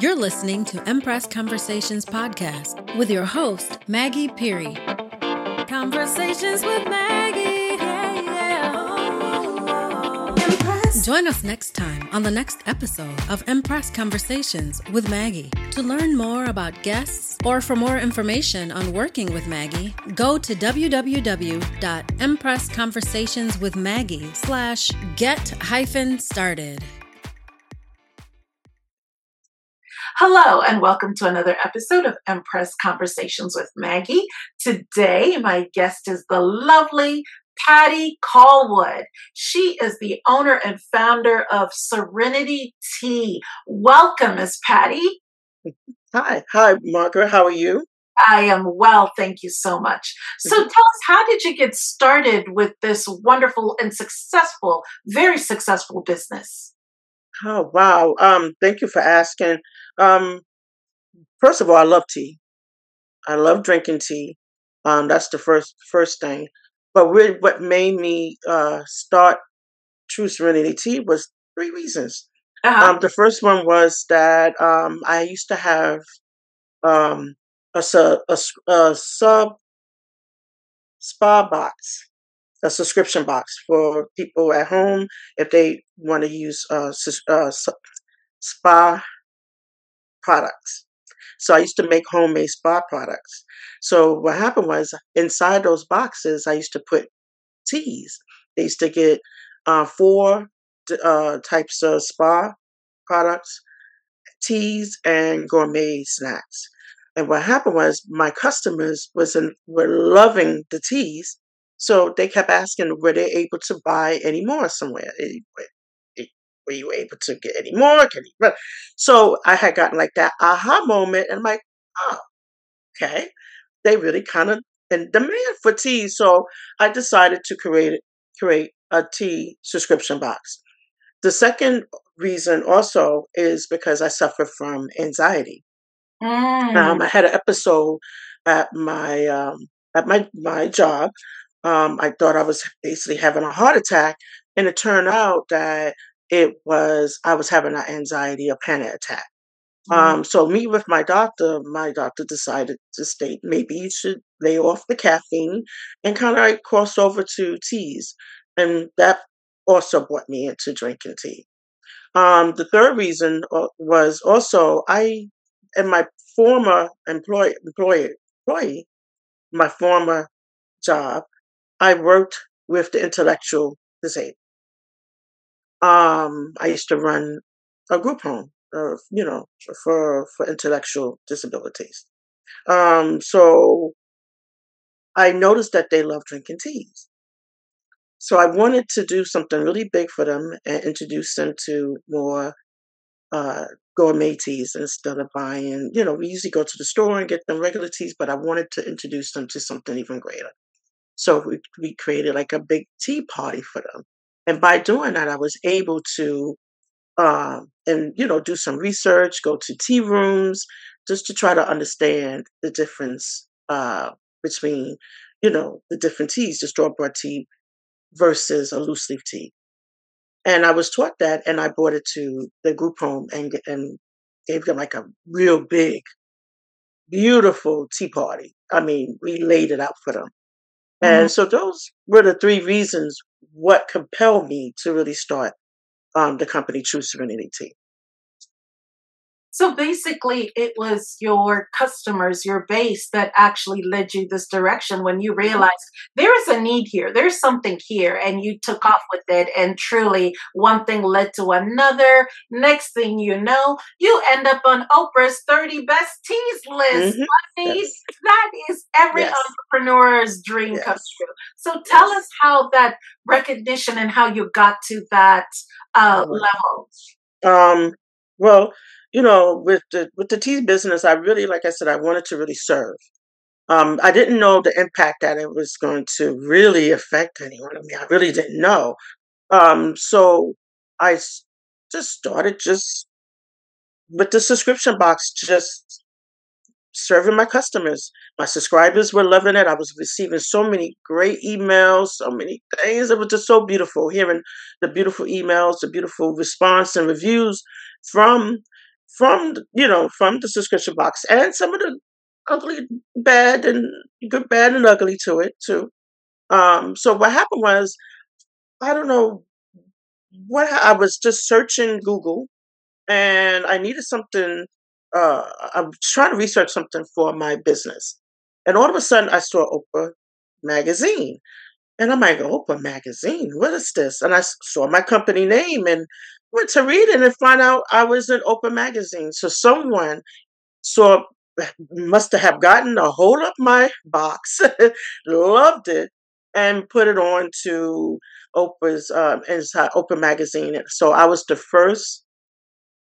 You're listening to Empress Conversations podcast with your host, Maggie Peary. Conversations with Maggie. Yeah, yeah. Join us next time on the next episode of Empress Conversations with Maggie. To learn more about guests or for more information on working with Maggie, go to www.empressconversationswithmaggie slash get hyphen started. Hello, and welcome to another episode of Empress Conversations with Maggie. Today, my guest is the lovely Patty Callwood. She is the owner and founder of Serenity Tea. Welcome, Miss Patty. Hi, hi, Margaret. How are you? I am well, thank you so much. So tell us, how did you get started with this wonderful and successful, very successful business? Oh wow! Um, thank you for asking. Um, first of all, I love tea. I love drinking tea. Um, that's the first first thing. But really, what made me uh, start True Serenity Tea was three reasons. Uh-huh. Um, the first one was that um, I used to have um, a, su- a, a sub spa box, a subscription box for people at home if they want to use uh, sus- uh, spa products. So I used to make homemade spa products. So what happened was inside those boxes, I used to put teas. They used to get uh, four uh, types of spa products, teas, and gourmet snacks. And what happened was my customers was in, were loving the teas, so they kept asking were they able to buy any more somewhere. Were you able to get any more? Can you? So I had gotten like that aha moment, and I'm like, oh, okay, they really kind of in demand for tea. So I decided to create create a tea subscription box. The second reason also is because I suffer from anxiety. Mm. Um, I had an episode at my um, at my my job. Um, I thought I was basically having a heart attack, and it turned out that it was I was having an anxiety, a panic attack. Mm. Um, so me with my doctor, my doctor decided to state maybe you should lay off the caffeine and kind of like cross over to teas, and that also brought me into drinking tea. Um, the third reason uh, was also I, and my former employee, employer employee, my former job, I worked with the intellectual disabled. Um, I used to run a group home, uh, you know, for for intellectual disabilities. Um, so I noticed that they love drinking teas. So I wanted to do something really big for them and introduce them to more uh, gourmet teas instead of buying, you know, we usually go to the store and get them regular teas, but I wanted to introduce them to something even greater. So we, we created like a big tea party for them. And by doing that, I was able to, um, and, you know, do some research, go to tea rooms, just to try to understand the difference uh, between, you know, the different teas, the bought tea versus a loose leaf tea. And I was taught that, and I brought it to the group home and and gave them like a real big, beautiful tea party. I mean, we laid it out for them. And so those were the three reasons what compelled me to really start um, the company True Serenity. So basically, it was your customers, your base that actually led you this direction when you realized there is a need here, there's something here, and you took off with it. And truly, one thing led to another. Next thing you know, you end up on Oprah's 30 best teas list. Mhm. I mean, Yes. that is every Yes. entrepreneur's dream come true. So tell Yes. us how that recognition and how you got to that uh, level. Um, well, you know, with the with the tea business, I really, like I said, I wanted to really serve. Um, I didn't know the impact that it was going to really affect anyone. I mean, I really didn't know. Um, so I just started just with the subscription box, just serving my customers. My subscribers were loving it. I was receiving so many great emails, so many things. It was just so beautiful hearing the beautiful emails, the beautiful response and reviews from from you know from the subscription box and some of the ugly bad and good bad and ugly to it too. Um so what happened was i don't know what i was just searching google and i needed something uh i was trying to research something for my business and all of a sudden i saw oprah magazine and i'm like oprah magazine? What is this? And i saw my company name and went to read it and find out I was in Oprah magazine. So someone saw must have gotten a hold of my box, loved it, and put it on to Oprah's um, inside Oprah magazine. So I was the first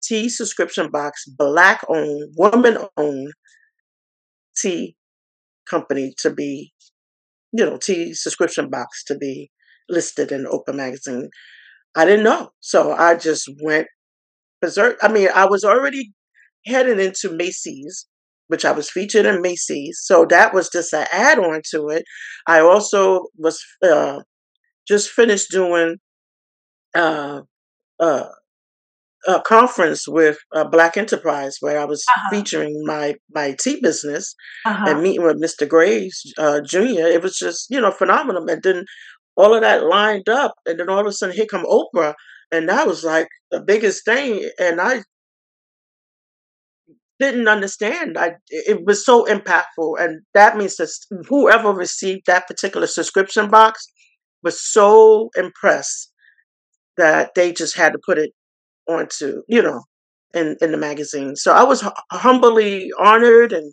tea subscription box, black owned, woman owned tea company to be, you know, tea subscription box to be listed in Oprah magazine. I didn't know. So I just went berserk. I mean, I was already heading into Macy's, which I was featured in Macy's. So that was just an add on to it. I also was uh, just finished doing uh, uh, a conference with uh, Black Enterprise where I was uh-huh. featuring my my tea business uh-huh. and meeting with Mr. Graves uh, Jr. It was just you know phenomenal. And then all of that lined up, and then all of a sudden here come Oprah, and that was like the biggest thing, and I didn't understand. I it was so impactful, and that means that whoever received that particular subscription box was so impressed that they just had to put it onto you know in in the magazine. So I was humbly honored and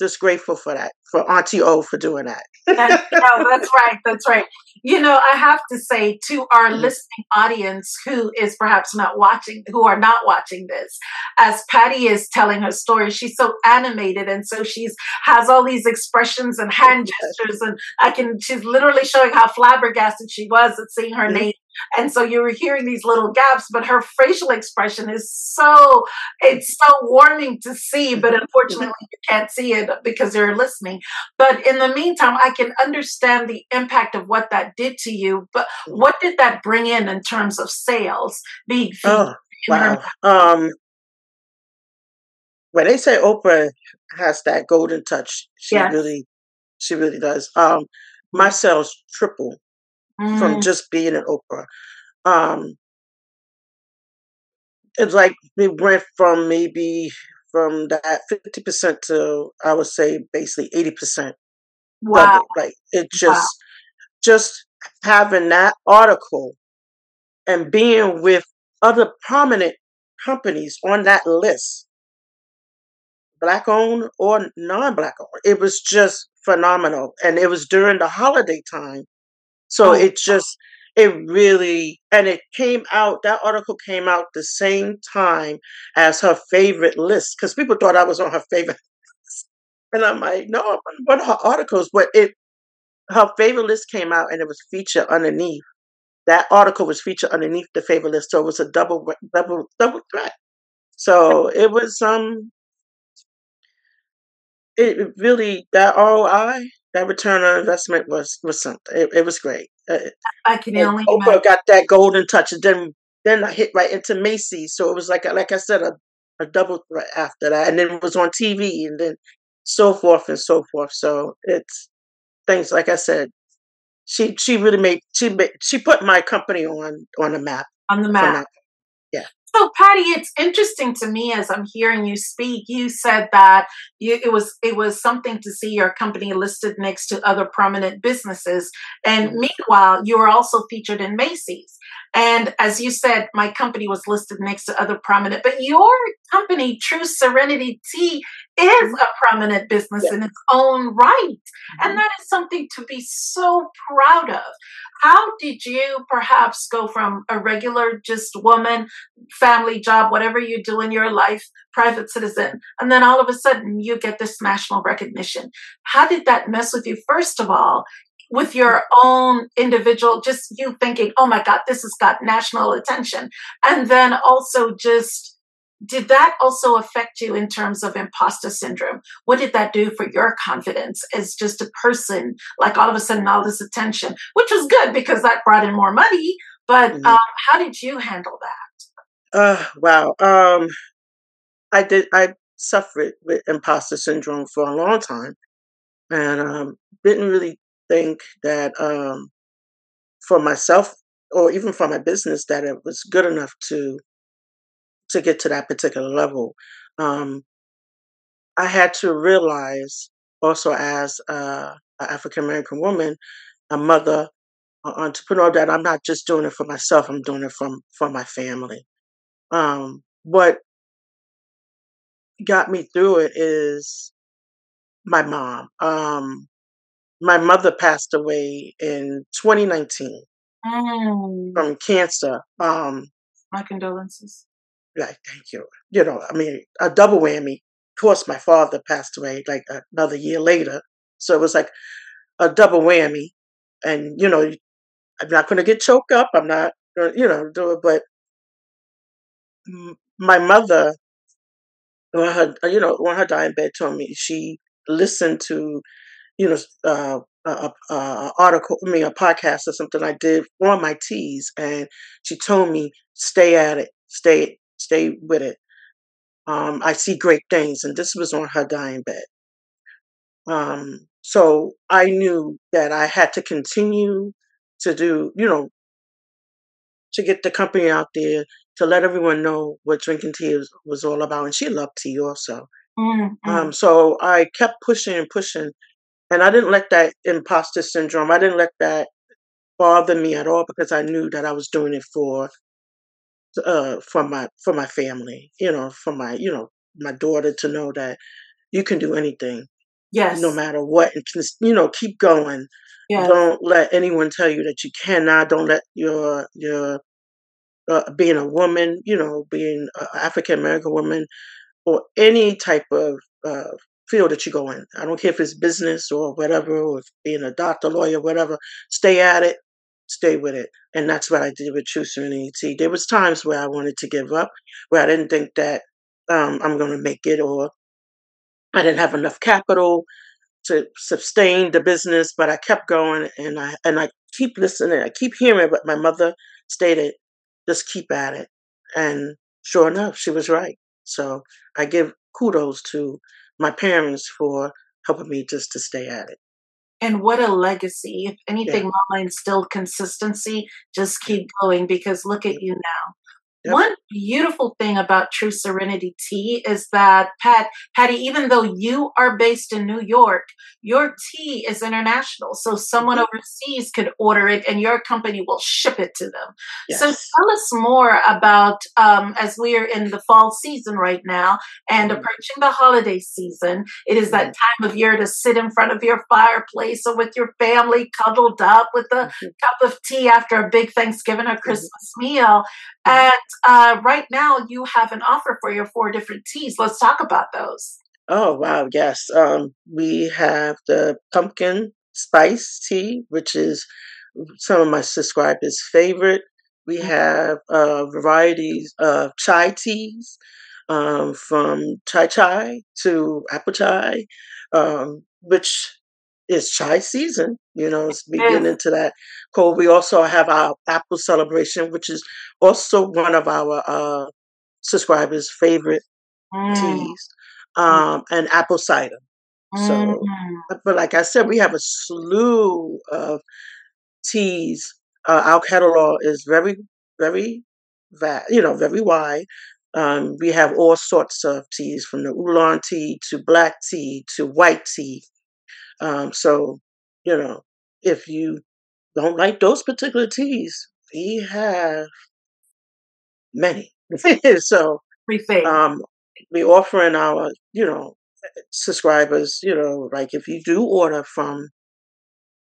just grateful for that, for Auntie O for doing that. that's, no, that's right. That's right. You know, I have to say to our mm-hmm. listening audience who is perhaps not watching, who are not watching this, as Patty is telling her story, she's so animated and so she's has all these expressions and hand gestures, and I can. She's literally showing how flabbergasted she was at seeing her mm-hmm. name and so you were hearing these little gaps, but her facial expression is so, it's so warming to see, but unfortunately you can't see it because you're listening. But in the meantime, I can understand the impact of what that did to you. But what did that bring in in terms of sales being oh, wow. Um, when they say Oprah has that golden touch, she yes. really, she really does. Um, my sales triple mm. from just being an Oprah. Um, it's like we went from maybe from that fifty percent to I would say basically eighty percent. Wow! Like it just wow. just having that article and being with other prominent companies on that list, black owned or non black owned. It was just phenomenal. And it was during the holiday time so oh. it just, it really, and it came out, that article came out the same time as her favorite list because people thought I was on her favorite list. And I'm like, no, I'm on one of her articles, but it, her favorite list came out and it was featured underneath. That article was featured underneath the favorite list. So it was a double, double, double threat. So it was, um, it really, that ROI that return on investment was was something. It, it was great. Uh, I can only Oprah imagine. got that golden touch, and then then I hit right into Macy's. So it was like like I said, a, a double threat after that, and then it was on TV, and then so forth and so forth. So it's things like I said. She she really made she made, she put my company on on the map on the map. So, Patty, it's interesting to me as I'm hearing you speak. You said that you, it was it was something to see your company listed next to other prominent businesses, and meanwhile, you were also featured in Macy's. And as you said, my company was listed next to other prominent, but your company, True Serenity Tea, is a prominent business yeah. in its own right. Mm-hmm. And that is something to be so proud of. How did you perhaps go from a regular, just woman, family job, whatever you do in your life, private citizen, and then all of a sudden you get this national recognition? How did that mess with you, first of all? With your own individual, just you thinking, oh my God, this has got national attention. And then also just, did that also affect you in terms of imposter syndrome? What did that do for your confidence as just a person, like all of a sudden all this attention, which was good because that brought in more money. But mm-hmm. um, how did you handle that? Uh, wow. Um, I did. I suffered with imposter syndrome for a long time, and um, didn't really think that um, for myself or even for my business that it was good enough to to get to that particular level. Um, I had to realize also as uh, an African American woman, a mother, an entrepreneur, that I'm not just doing it for myself. I'm doing it from for my family. Um, what got me through it is my mom. Um, my mother passed away in 2019 Mm. from cancer. Um, My condolences. like, thank you. You know, I mean, a double whammy. Of course, my father passed away like another year later, so it was like a double whammy. And you know, I'm not going to get choked up. I'm not, you know, do it. But my mother, when her, you know, when her dying bed told me she listened to, you know, uh, a, a, a article, I mean, a podcast or something I did on my teas, and she told me, "Stay at it, stay, stay with it." Um, I see great things, and this was on her dying bed. Um, so I knew that I had to continue to do, you know, to get the company out there to let everyone know what drinking tea was, was all about. And she loved tea also. Mm, mm. Um, so I kept pushing and pushing, and I didn't let that imposter syndrome. I didn't let that bother me at all because I knew that I was doing it for uh for my for my family. You know, for my you know my daughter to know that you can do anything Yes. no matter what, and just you know keep going. Yes. Don't let anyone tell you that you cannot. Don't let your your uh, being a woman, you know, being an African American woman, or any type of uh, field that you go in. I don't care if it's business or whatever, or being a doctor, lawyer, whatever. Stay at it, stay with it, and that's what I did with True Serenity Tea. There was times where I wanted to give up, where I didn't think that um, I'm going to make it, or I didn't have enough capital to sustain the business, but I kept going, and I and I keep listening. I keep hearing what my mother stated. Just keep at it, and sure enough, she was right. So I give kudos to my parents for helping me just to stay at it. And what a legacy. If Yeah, anything, Mama instilled consistency. Just keep going because look at you now. Yep. One beautiful thing about True Serenity Tea is that Pat, Patty, even though you are based in New York, your tea is international. So someone Mhm. overseas could order it and your company will ship it to them. So tell us more about, um, as we are in the fall season right now and Mhm. approaching the holiday season, it is that Mhm. time of year to sit in front of your fireplace or with your family cuddled up with a Mhm. cup of tea after a big Thanksgiving or. Christmas meal. And uh, right now, you have an offer for your four different teas. Let's talk about those. Oh wow, yes. Um, we have the pumpkin spice tea, which is some of my subscribers' favorite. We Mm. have uh, varieties of chai teas, um, from chai chai to apple chai, um, which is chai season. You know, it's Yes. beginning to that cold. We also have our apple celebration, which is also one of our uh, subscribers' favorite Mm, teas, mm, um, and apple cider. So, mm. but but like I said, we have a slew of teas. Uh, our catalog is very, very, va- you know, very wide. Um, we have all sorts of teas, from the oolong tea to black tea to white tea. Um, so, you know, if you don't like those particular teas, we have many. so, um, we offering our, you know, subscribers, you know, like if you do order from,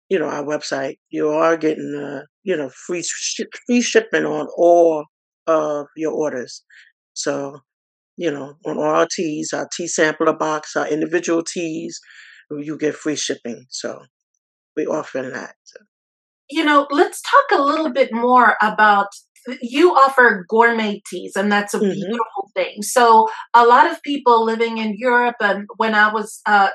you know, our website, you are getting, uh, you know, free ship, free shipping on all of your orders. So, you know, on all our teas, our tea sampler box, our individual teas, you get free shipping. So we offering that. You know, let's talk a little bit more about you offer gourmet teas, and that's a hmm beautiful So a lot of people living in Europe, and when I was uh,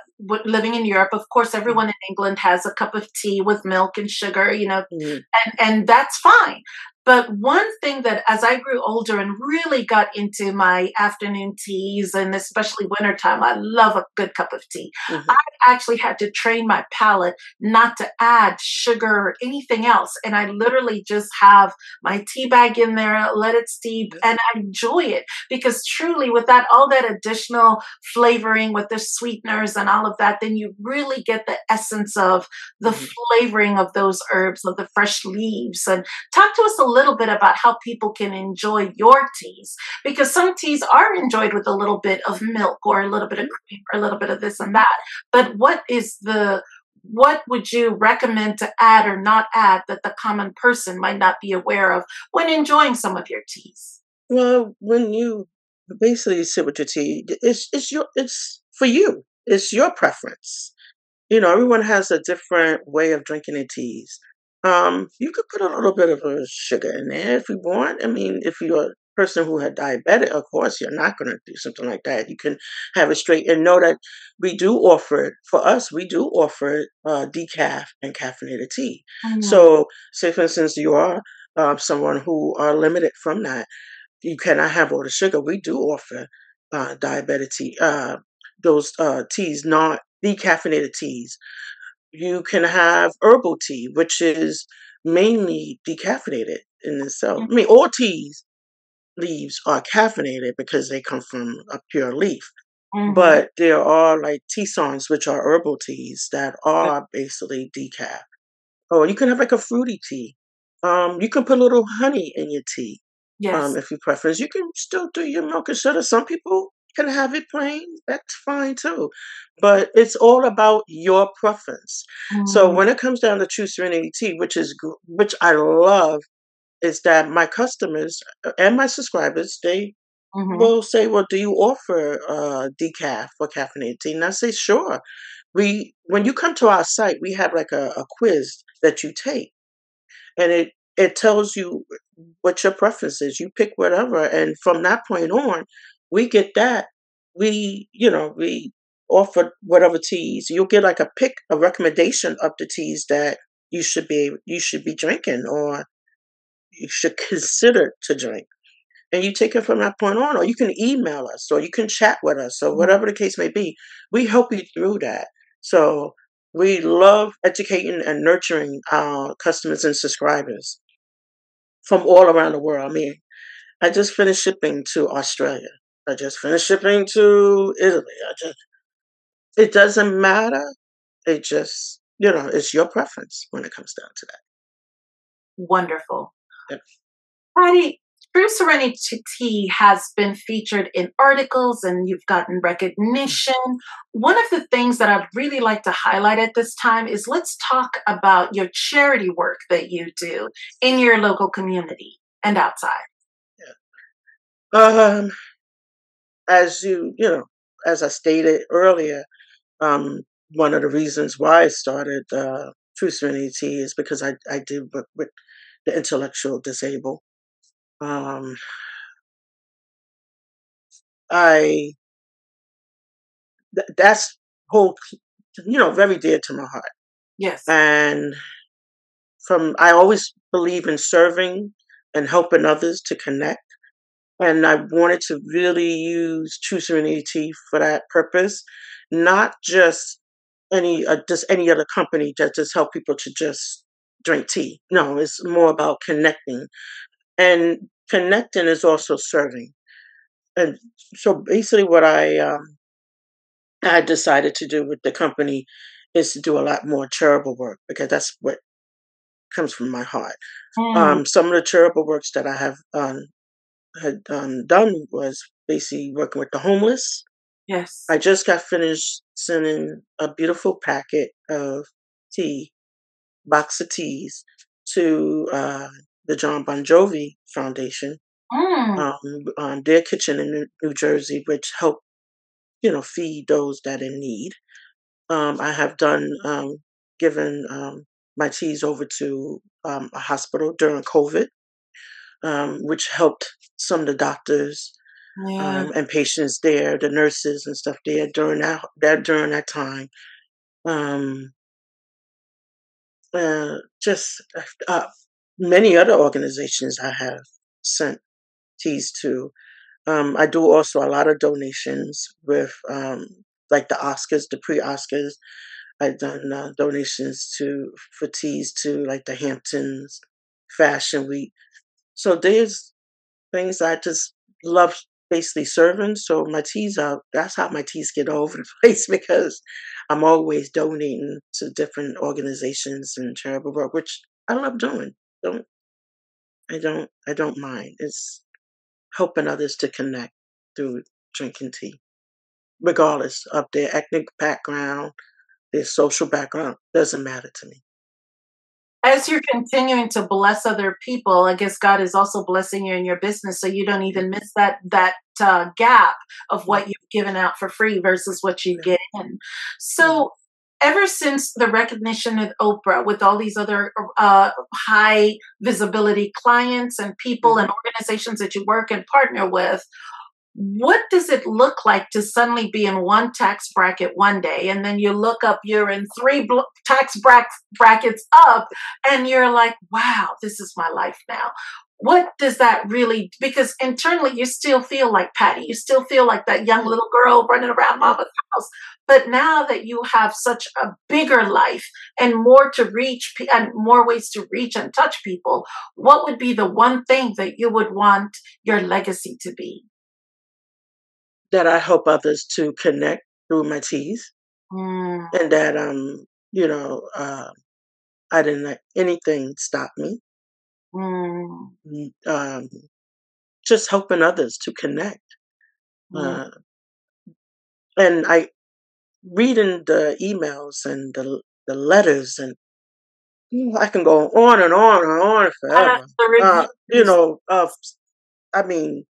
living in Europe, of course, everyone in England has a cup of tea with milk and sugar, you know, mm-hmm. and and that's fine. But one thing that as I grew older and really got into my afternoon teas and especially wintertime, I love a good cup of tea. Mm-hmm. I actually had to train my palate not to add sugar or anything else. And I literally just have my tea bag in there, let it steep, and I enjoy it because truly with that, all that additional flavoring with the sweeteners and all of that, then you really get the essence of the mm-hmm. flavoring of those herbs, of the fresh leaves. And talk to us a little bit about how people can enjoy your teas because some teas are enjoyed with a little bit of milk or a little bit of cream or a little bit of this and that. But what is the what would you recommend to add or not add that the common person might not be aware of when enjoying some of your teas? Well, when you basically sit with your tea, it's it's your it's for you. It's your preference. You know, everyone has a different way of drinking their teas. Um, you could put a little bit of a sugar in there if you want. I mean, if you're a person who had diabetic, of course, you're not going to do something like that. You can have it straight and know that we do offer it for us. We do offer uh, decaf and caffeinated tea. So, say for instance, you are uh, someone who are limited from that. You cannot have all the sugar. We do offer uh, diabetic tea, uh, those uh, teas, not decaffeinated teas you can have herbal tea, which is mainly decaffeinated in itself. I mean, all teas leaves are caffeinated because they come from a pure leaf. Mm-hmm. But there are like tisanes, which are herbal teas that are basically decaf. Or you can have like a fruity tea. Um, you can put a little honey in your tea. Um, yes. Um, if you prefer. You can still do your milk and sugar. Some people can have it plain, that's fine too. But it's all about your preference. Mm-hmm. So when it comes down to True Serenity Tea, which is which I love, is that my customers uh, and my subscribers they mm-hmm. will say, "Well, do you offer uh, decaf or caffeinated tea?" And I say, "Sure." We when you come to our site, we have like a, a quiz that you take, and it it tells you what your preference is. You pick whatever, and from that point on, we get that. We, you know, we offer whatever teas. You'll get like a pick, a recommendation of the teas that you should be you should be drinking or you should consider to drink. And you take it from that point on, or you can email us, or you can chat with us, or mm-hmm. whatever the case may be. We help you through that. So we love educating and nurturing our customers and subscribers from all around the world. I mean, I just finished shipping to Australia. I just finished shipping to Italy. I just it doesn't matter. It just you know, it's your preference when it comes down to that. Wonderful. Yep. Patty, True Serenity has been featured in articles and you've gotten recognition. One of the things that I'd really like to highlight at this time is let's talk about your charity work that you do in your local community and outside. Yeah. Um, as you, you know, as I stated earlier, um, one of the reasons why I started uh, True Serenity is because I, I do work with the intellectual disabled. Um, I th- that's whole, you know, very dear to my heart. Yes, and from I always believe in serving and helping others to connect and I wanted to really use True Serenity Tea for that purpose, not just any uh, just any other company that just help people to just drink tea. No, it's more about connecting, and connecting is also serving. And so basically, what I um, I decided to do with the company is to do a lot more charitable work because that's what comes from my heart. Mm. Um, some of the charitable works that I have um, had um, done was basically working with the homeless. Yes. I just got finished sending a beautiful packet of tea, box of teas, to uh, the Jon Bon Jovi Foundation, mm. um, um, their kitchen in New Jersey, which help, you know, feed those that in need. Um, I have done um, given um, my teas over to um, a hospital during COVID um, which helped some of the doctors Yeah. um, and patients there, the nurses and stuff there during that that during that time. Um, uh, just uh, many other organizations I have sent teas to. Um, I do also a lot of donations with um, like the Oscars, the pre-Oscars. I've done uh, donations to for teas to like the Hamptons Fashion Week. So there's things I just love basically serving. So my teas are that's how my teas get all over the place because I'm always donating to different organizations and charitable work, which I love doing. Don't I don't I don't mind. It's helping others to connect through drinking tea, regardless of their ethnic background, their social background. Doesn't matter to me. As you're continuing to bless other people, I guess God is also blessing you in your business, so you don't even miss that that uh, gap of what you've given out for free versus what you get in. So ever since the recognition of Oprah with all these other uh, high visibility clients and people and organizations that you work and partner with, what does it look like to suddenly be in one tax bracket one day? And then you look up you're in three bl- tax bra- brackets up and you're like wow this is my life now what does that really because internally you still feel like patty you still feel like that young little girl running around mama's house but now that you have such a bigger life and more to reach and more ways to reach and touch people what would be the one thing that you would want your legacy to be that I help others to connect through my teas, mm. and that um, you know, uh, I didn't let anything stop me. Mm. Um, just helping others to connect, Mm. uh, and I reading the emails and the the letters, and I can go on and on and on Uh, forever. Uh, you know, of I mean,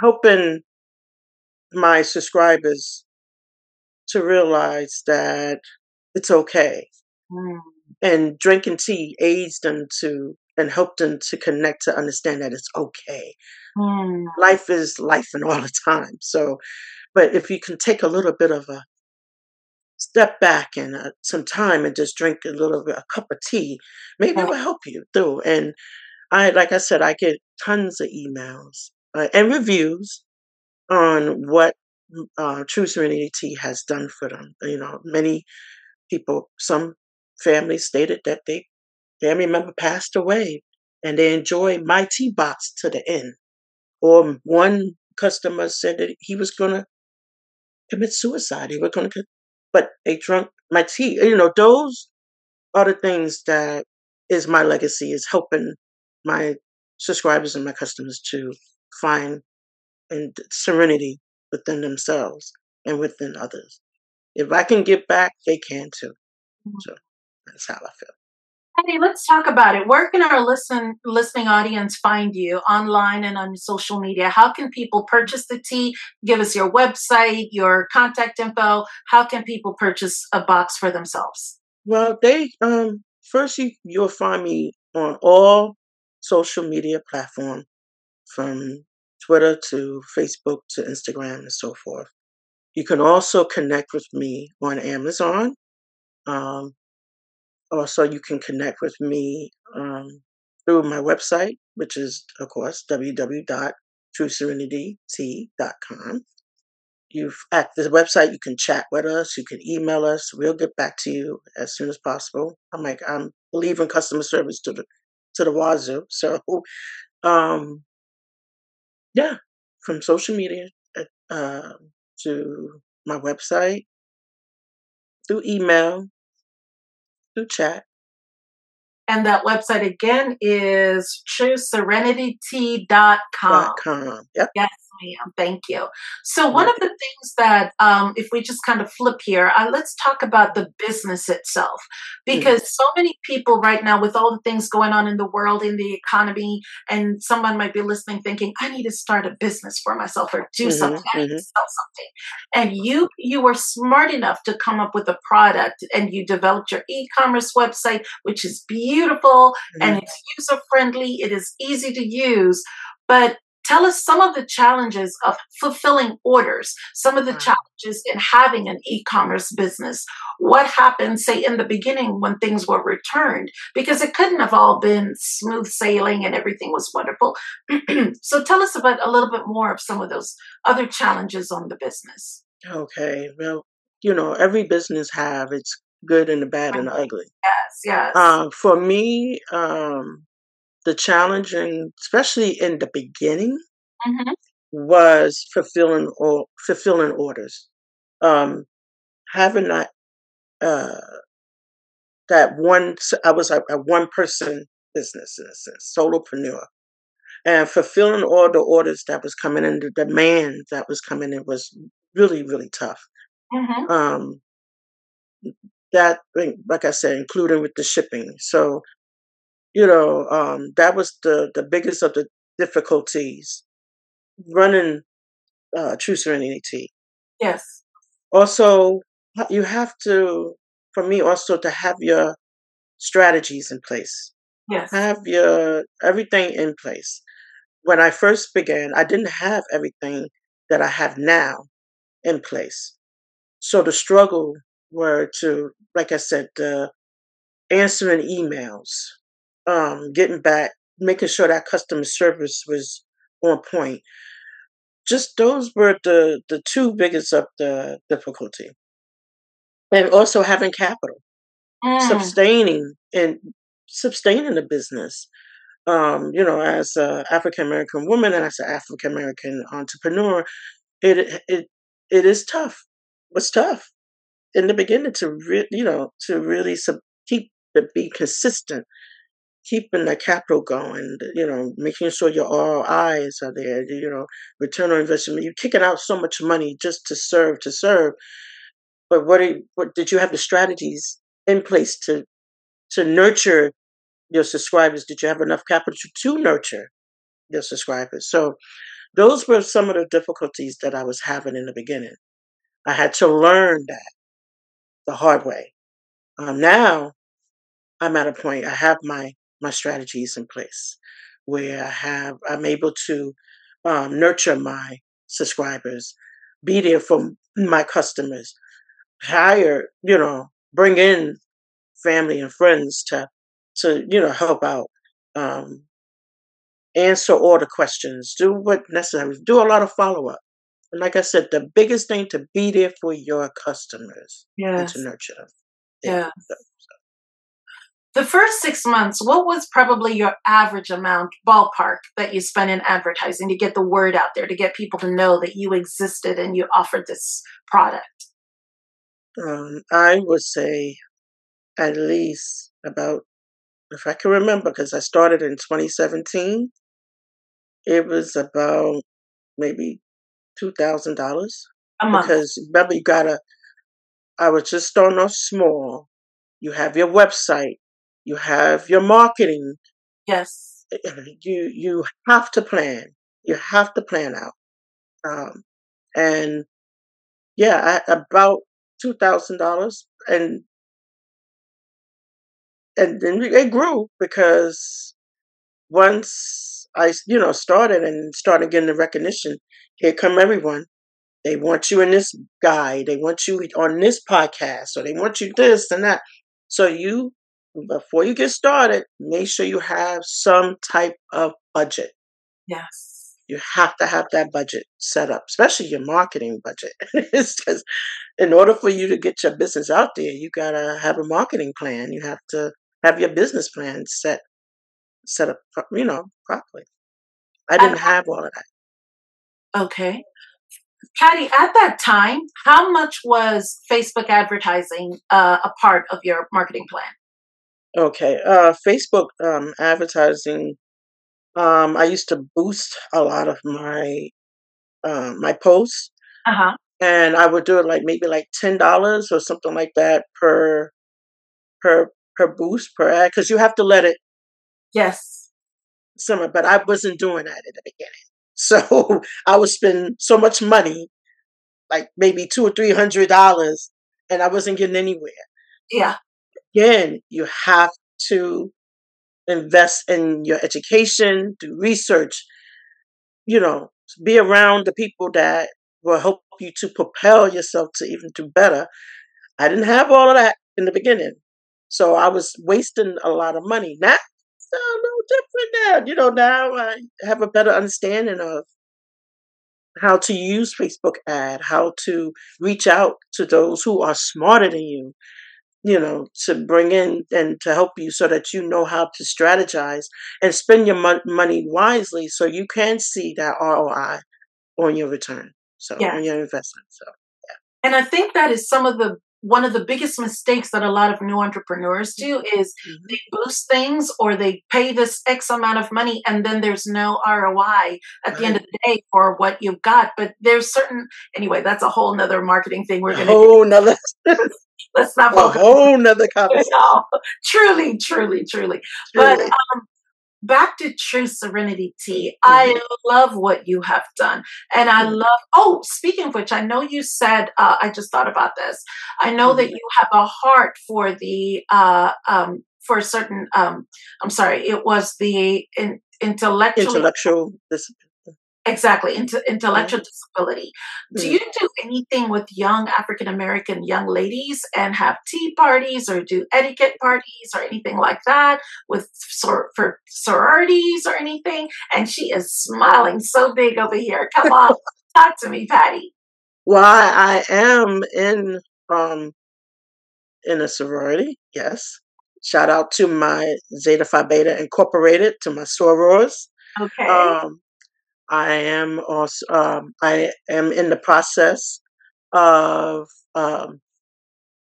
helping my subscribers to realize that it's okay. Mm. And drinking tea aids them to and help them to connect to understand that it's okay. Mm. Life is life and all the time. So, but if you can take a little bit of a step back and uh, some time and just drink a little bit, a cup of tea, maybe it will help you through. And I, like I said, I get tons of emails uh, and reviews on what uh, True Serenity Tea has done for them. You know, many people, some families stated that they family member passed away and they enjoy my tea box to the end. Or one customer said that he was going to commit suicide. He was going to, but they drunk my tea. You know, those are the things that is my legacy is helping my subscribers and my customers to find and serenity within themselves and within others. If I can give back, they can too. So that's how I feel. Hey, let's talk about it. Where can our listen listening audience find you online and on social media? How can people purchase the tea? Give us your website, your contact info. How can people purchase a box for themselves? Well, they um first you you'll find me on all social media platforms from Twitter to Facebook to Instagram and so forth. You can also connect with me on Amazon. Um, also, you can connect with me um, through my website, which is, of course, www.trueserenitytea.com. You've at the website, you can chat with us, you can email us. We'll get back to you as soon as possible. I'm like I'm believing customer service to the to the wazoo. So, um, yeah, from social media uh, to my website, through email, chat. And that website again is trueserenitytea.com. Dot com. Yep. Yes, ma'am. Thank you. So, one of the things that, um, if we just kind of flip here, uh, let's talk about the business itself. Because so many people right now, with all the things going on in the world, in the economy, and someone might be listening thinking, I need to start a business for myself or do Mhm, something, I need to mhm. sell something. And you you were smart enough to come up with a product and you developed your e-commerce website, which is beautiful and Mhm. it's user friendly, it is easy to use. But Tell us some of the challenges of fulfilling orders, some of the challenges in having an e commerce business. What happened, say, in the beginning when things were returned? Because it couldn't have all been smooth sailing and everything was wonderful. so tell us about a little bit more of some of those other challenges on the business. Okay. Well, you know, every business have its good and the bad and the ugly. Yes, yes. Um, for me, um, the challenge, and especially in the beginning, Mhm. was fulfilling or fulfilling orders. Um, having that uh, that one, I was a, a one person business in a sense, solopreneur, and fulfilling all the orders that was coming in, the demand that was coming in was really really tough. Mhm. Um, that, like I said, including with the shipping. So you know, um, that was the the biggest of the difficulties running uh, True Serenity. Yes. Also, you have to, for me, also to have your strategies in place, Yes. have your everything in place. When I first began, I didn't have everything that I have now in place. So the struggle were to, like I said, answering emails, um, getting back, making sure that customer service was on point. Just those were the the two biggest of the difficulty, and also having capital, Mm. sustaining and sustaining the business. Um, you know, as a African American woman and as an African American entrepreneur, it it it is tough. It's tough in the beginning to re- you know to really sub- keep to be consistent keeping the capital going, you know, making sure your ROIs are there, you know, return on investment. You're kicking out so much money just to serve, to serve. But what, are, what did you have the strategies in place to to nurture your subscribers? Did you have enough capital to, nurture your subscribers? So those were some of the difficulties that I was having in the beginning. I had to learn that the hard way. Um, now I'm at a point. I have my my strategies in place where I have I'm able to um, nurture my subscribers, be there for my customers, hire you know, bring in family and friends to to you know help out, um, answer all the questions, do what necessary, do a lot of follow up. And like I said, the biggest thing to be there for your customers and to nurture them. Yeah. Yeah. The first six months, what was probably your average amount, ballpark, that you spent in advertising to get the word out there, to get people to know that you existed and you offered this product? Um, I would say at least about, if I can remember, because I started in 2017, it was about maybe $2,000. A month. Because remember, you gotta, I was just starting off small. You have your website, you have your marketing. Yes. You you have to plan. You have to plan out. Um, and yeah, I, about two thousand dollars, and and then it grew because once I you know started and started getting the recognition, here come everyone. They want you in this guide. They want you on this podcast, or they want you this and that. So you, before you get started, make sure you have some type of budget. Yes. You have to have that budget set up, especially your marketing budget. Because in order for you to get your business out there, you gotta have a marketing plan. You have to have your business plan set set up, you know, properly. I didn't have all of that. okay. Patty, at that time, how much was Facebook advertising uh, a part of your marketing plan? Okay, uh, Facebook um, advertising. Um, I used to boost a lot of my uh, my posts, Uh huh. and I would do it like maybe like ten dollars or something like that per per per boost per ad because you have to let it Yes. simmer. But I wasn't doing that at the beginning, so I would spend so much money, like maybe two or three hundred dollars, and I wasn't getting anywhere. Yeah. Again, you have to invest in your education, do research, you know, be around the people that will help you to propel yourself to even do better. I didn't have all of that in the beginning. So I was wasting a lot of money. Now it's no different now. You know, now I have a better understanding of how to use Facebook ad, how to reach out to those who are smarter than you, you know, to bring in and to help you so that you know how to strategize and spend your mon- money wisely so you can see that ROI on your return. So Yeah. on your investment. So yeah. And I think that is some of the one of the biggest mistakes that a lot of new entrepreneurs do is mhm. they boost things or they pay this X amount of money and then there's no ROI at the end of the day for what you've got. But there's certain anyway, that's a whole nother marketing thing we're gonna whole nother let's not a focus whole nother conversation. no, truly, truly, truly. But Truly. um, back to True Serenity Tea. I love what you have done. And I Mhm. love, oh, speaking of which, I know you said, uh, I just thought about this. I know that Mhm. you have a heart for the, uh, um, for a certain, um, I'm sorry, it was the in, intellectually, Intellectual discipline. Exactly, into, Mhm. intellectual disability. Do Mhm. you do anything with young African American young ladies and have tea parties or do etiquette parties or anything like that with sor- for sororities or anything? And she is smiling so big over here. Come on, talk to me, Patty. Why I am in um in a sorority, yes. Shout out to my Zeta Phi Beta Incorporated, to my sorors. Okay. Um, I am also um, I am in the process of um,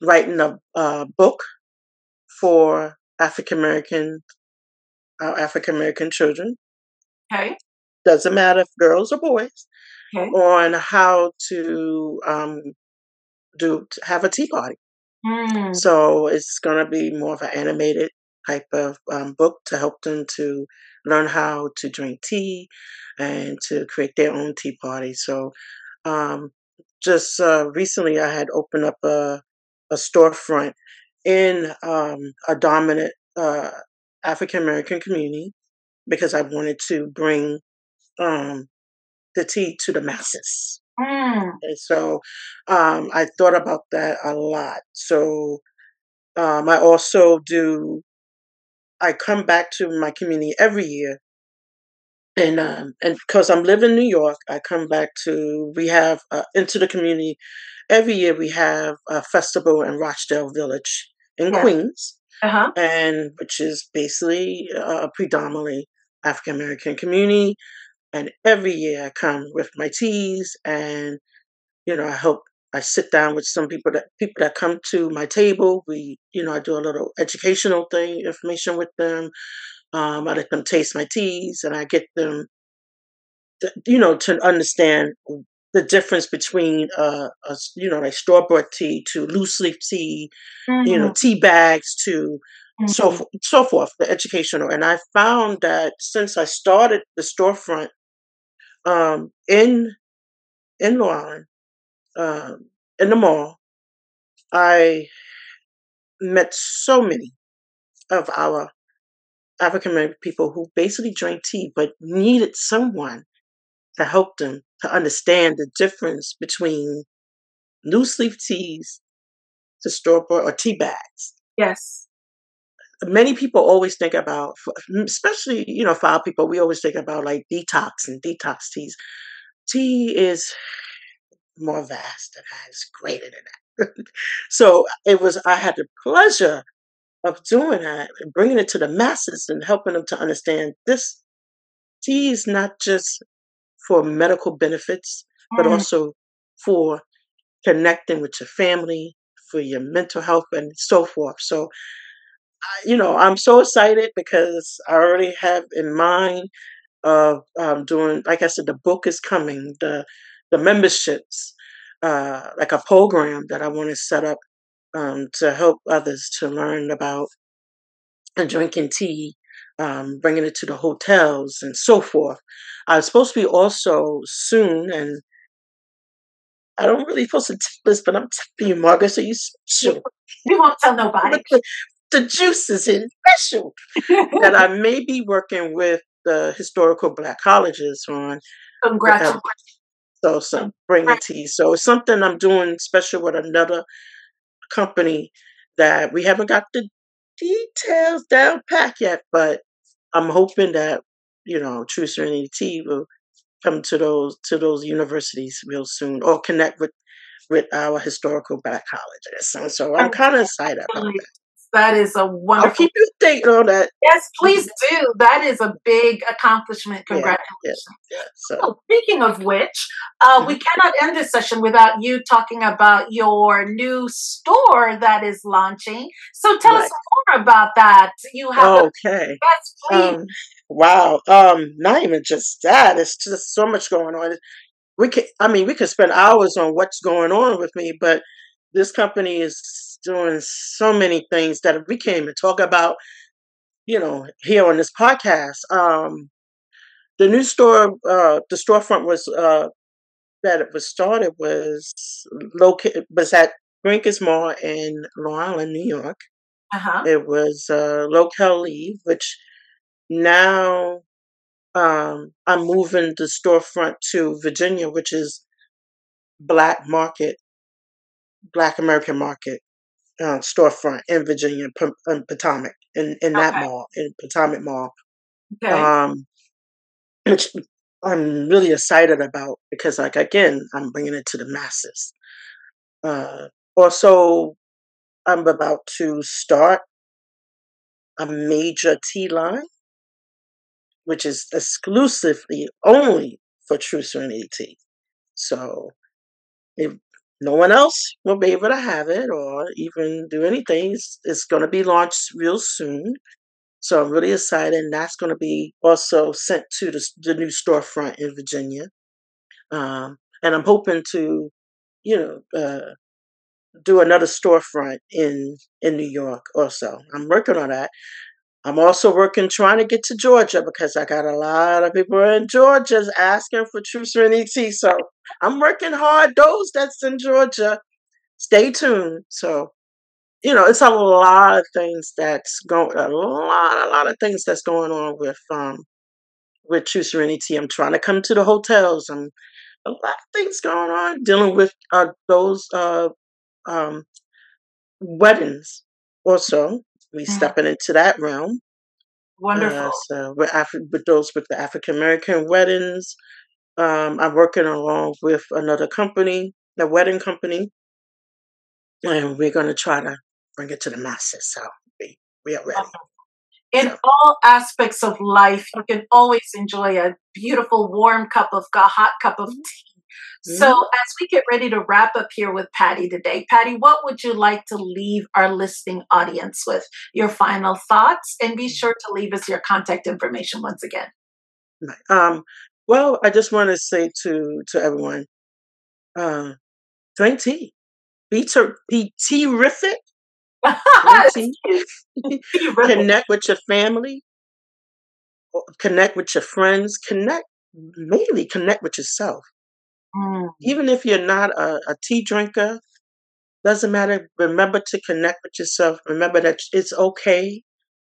writing a, a book for African American uh, African American children. okay. Doesn't matter if girls or boys. Okay. On how to um, do to have a tea party. Mm, So it's going to be more of an animated type of um, book to help them to learn how to drink tea and to create their own tea party. So um, just uh, recently, I had opened up a, a storefront in um, a dominant uh, African American community because I wanted to bring um, the tea to the masses. mm, And so um, I thought about that a lot. So um, I also do. I come back to my community every year, and um, and because I'm living in New York, I come back to. We have uh, into the community every year. We have a festival in Rochdale Village in Yeah. Queens, uh-huh. and which is basically uh, a predominantly African American community. And every year I come with my teas, and you know I help. I sit down with some people that people that come to my table. We, you know, I do a little educational thing, information with them. Um, I let them taste my teas, and I get them, to, you know, to understand the difference between, uh, a, you know, like store bought tea to loose leaf tea, you know, Mhm, tea bags to so mhm. forth, so forth, the educational. And I found that since I started the storefront um, in in Long um, in the mall, I met so many of our African American people who basically drank tea but needed someone to help them to understand the difference between loose leaf teas to store bought or tea bags. Yes. Many people always think about, especially you know, for our people, we always think about like detox and detox teas. Tea is more vast than that. It's greater than that. so it was. I had the pleasure of doing that and bringing it to the masses and helping them to understand this tea is not just for medical benefits, but Mm, also for connecting with your family, for your mental health, and so forth. So, I, you know, I'm so excited because I already have in mind of um, doing. Like I said, the book is coming. The the memberships, uh, like a program that I want to set up um, to help others to learn about and drinking tea, um, bringing it to the hotels and so forth. I was supposed to be also soon, and I don't really supposed to tell this, but I'm telling you, Margaret, so you special. We won't tell nobody. The, the is in special that I may be working with the historical black colleges on Congratulations. So, so oh, bringing tea. So it's something I'm doing special with another company that we haven't got the details down pat yet, but I'm hoping that you know True Serenity Tea will come to those to those universities real soon, or connect with with our historical black colleges. And so I'm oh, kind of excited about that. That is a wonderful. I'll keep you updated on that. Yes, please do. That is a big accomplishment. Congratulations. Yeah, yeah, so. Oh, speaking of which, uh, we cannot end this session without you talking about your new store that is launching. So tell right. us more about that. You have okay. yes, please. Um, wow. Um, not even just that. It's just so much going on. We could, I mean, we could spend hours on what's going on with me, but this company is doing so many things that we can't even talk about, you know, here on this podcast. Um, the new store, uh, the storefront was uh, that it was started was located was at Brinkers Mall in Long Island, New York. Uh-huh. It was uh, Locale Lee, which now um, I'm moving the storefront to Virginia, which is Black Market, Black American Market uh, storefront in Virginia, P- in Potomac, in, in that Okay. mall, in Potomac Mall, Okay. um, which I'm really excited about because, like, again, I'm bringing it to the masses. Uh, also, I'm about to start a major tea line, which is exclusively only for True Serenity Tea. So, if no one else will be able to have it or even do anything. It's, it's going to be launched real soon. So I'm really excited. And that's going to be also sent to the, the new storefront in Virginia. Um, and I'm hoping to, you know, uh, do another storefront in in New York also. I'm working on that. I'm also working trying to get to Georgia because I got a lot of people in Georgia asking for troops True Serenity. So I'm working hard. Those that's in Georgia, stay tuned. So, you know, it's a lot of things that's going a lot, a lot of things that's going on with um with True Serenity. I'm trying to come to the hotels. I'm a lot of things going on dealing with uh, those uh, um, weddings also we Mhm. stepping into that realm. Wonderful. Uh, so with, Afri- with those with the African American weddings, um, I'm working along with another company, the wedding company, and we're going to try to bring it to the masses. So we we are ready. Awesome. In So all aspects of life, you can always enjoy a beautiful, warm cup of a hot cup of tea. So, as we get ready to wrap up here with Patty today, Patty, what would you like to leave our listening audience with? Your final thoughts, and be sure to leave us your contact information once again. Um, well, I just want to say to to everyone, uh, drink tea. Be ter- be terrific. Tea. Terrific. connect with your family. Connect with your friends. Connect mainly connect with yourself. Mm, Even if you're not a, a tea drinker, doesn't matter. Remember to connect with yourself. Remember that it's okay.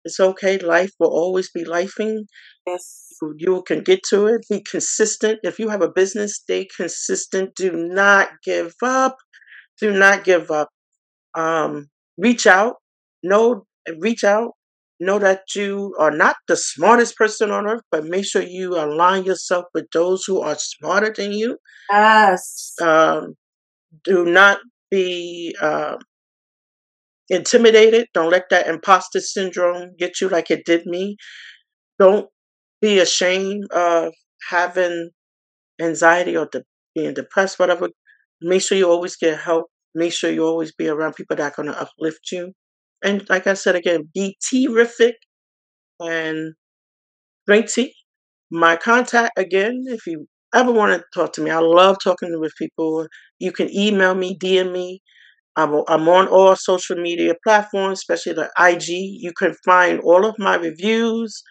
It's okay. Life will always be lifing. yes. You you can get to it. Be consistent. If you have a business, stay consistent. Do not give up. Do not give up. Um, reach out. No, reach out. Know that you are not the smartest person on earth, but make sure you align yourself with those who are smarter than you. Yes. Um, do not be um, intimidated. Don't let that imposter syndrome get you like it did me. Don't be ashamed of having anxiety or de- being depressed, whatever. Make sure you always get help. Make sure you always be around people that are going to uplift you. And like I said again, be terrific and drink tea. My contact again, if you ever want to talk to me, I love talking with people. You can email me, DM me. I'm, on all social media platforms, especially the IG. You can find all of my reviews,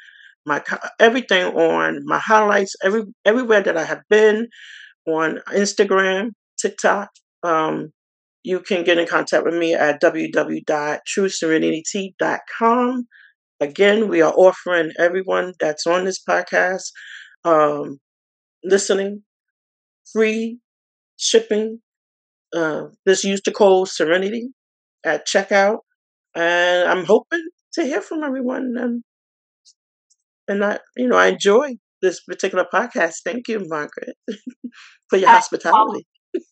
my everything on my highlights, every everywhere that I have been on Instagram, TikTok. Um, you can get in contact with me at www.trueserenitytea.com. Again, we are offering everyone that's on this podcast um, listening, free shipping. Uh, just use the code Serenity at checkout, and I'm hoping to hear from everyone. And and I, you know, I enjoy this particular podcast. Thank you, Margaret, for your hospitality.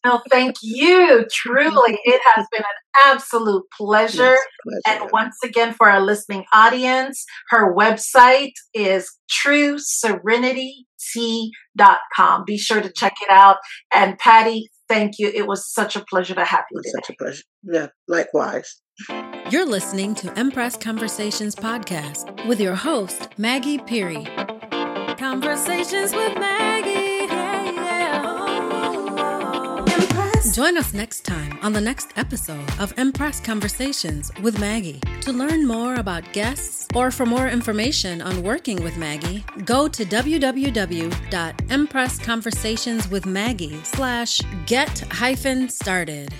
No, thank you. Truly, it has been an absolute pleasure. Yes, pleasure. And once again, for our listening audience, her website is trueserenitytea.com. Be sure to check it out. And Patty, thank you. It was such a pleasure to have you. Such a pleasure. Yeah, likewise. You're listening to Empress Conversations podcast with your host, Maggie Peary. Conversations with Maggie. Join us next time on the next episode of Empress Conversations with Maggie. To learn more about guests or for more information on working with Maggie, go to www.empressconversationswithmaggie slash get hyphen started.